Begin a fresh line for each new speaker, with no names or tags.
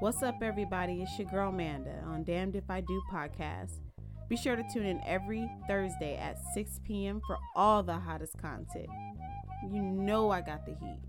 What's up, everybody? It's your girl Amanda on Damned If I Do podcast. Be sure to tune in every Thursday at 6 p.m. for all the hottest content. You know I got the heat.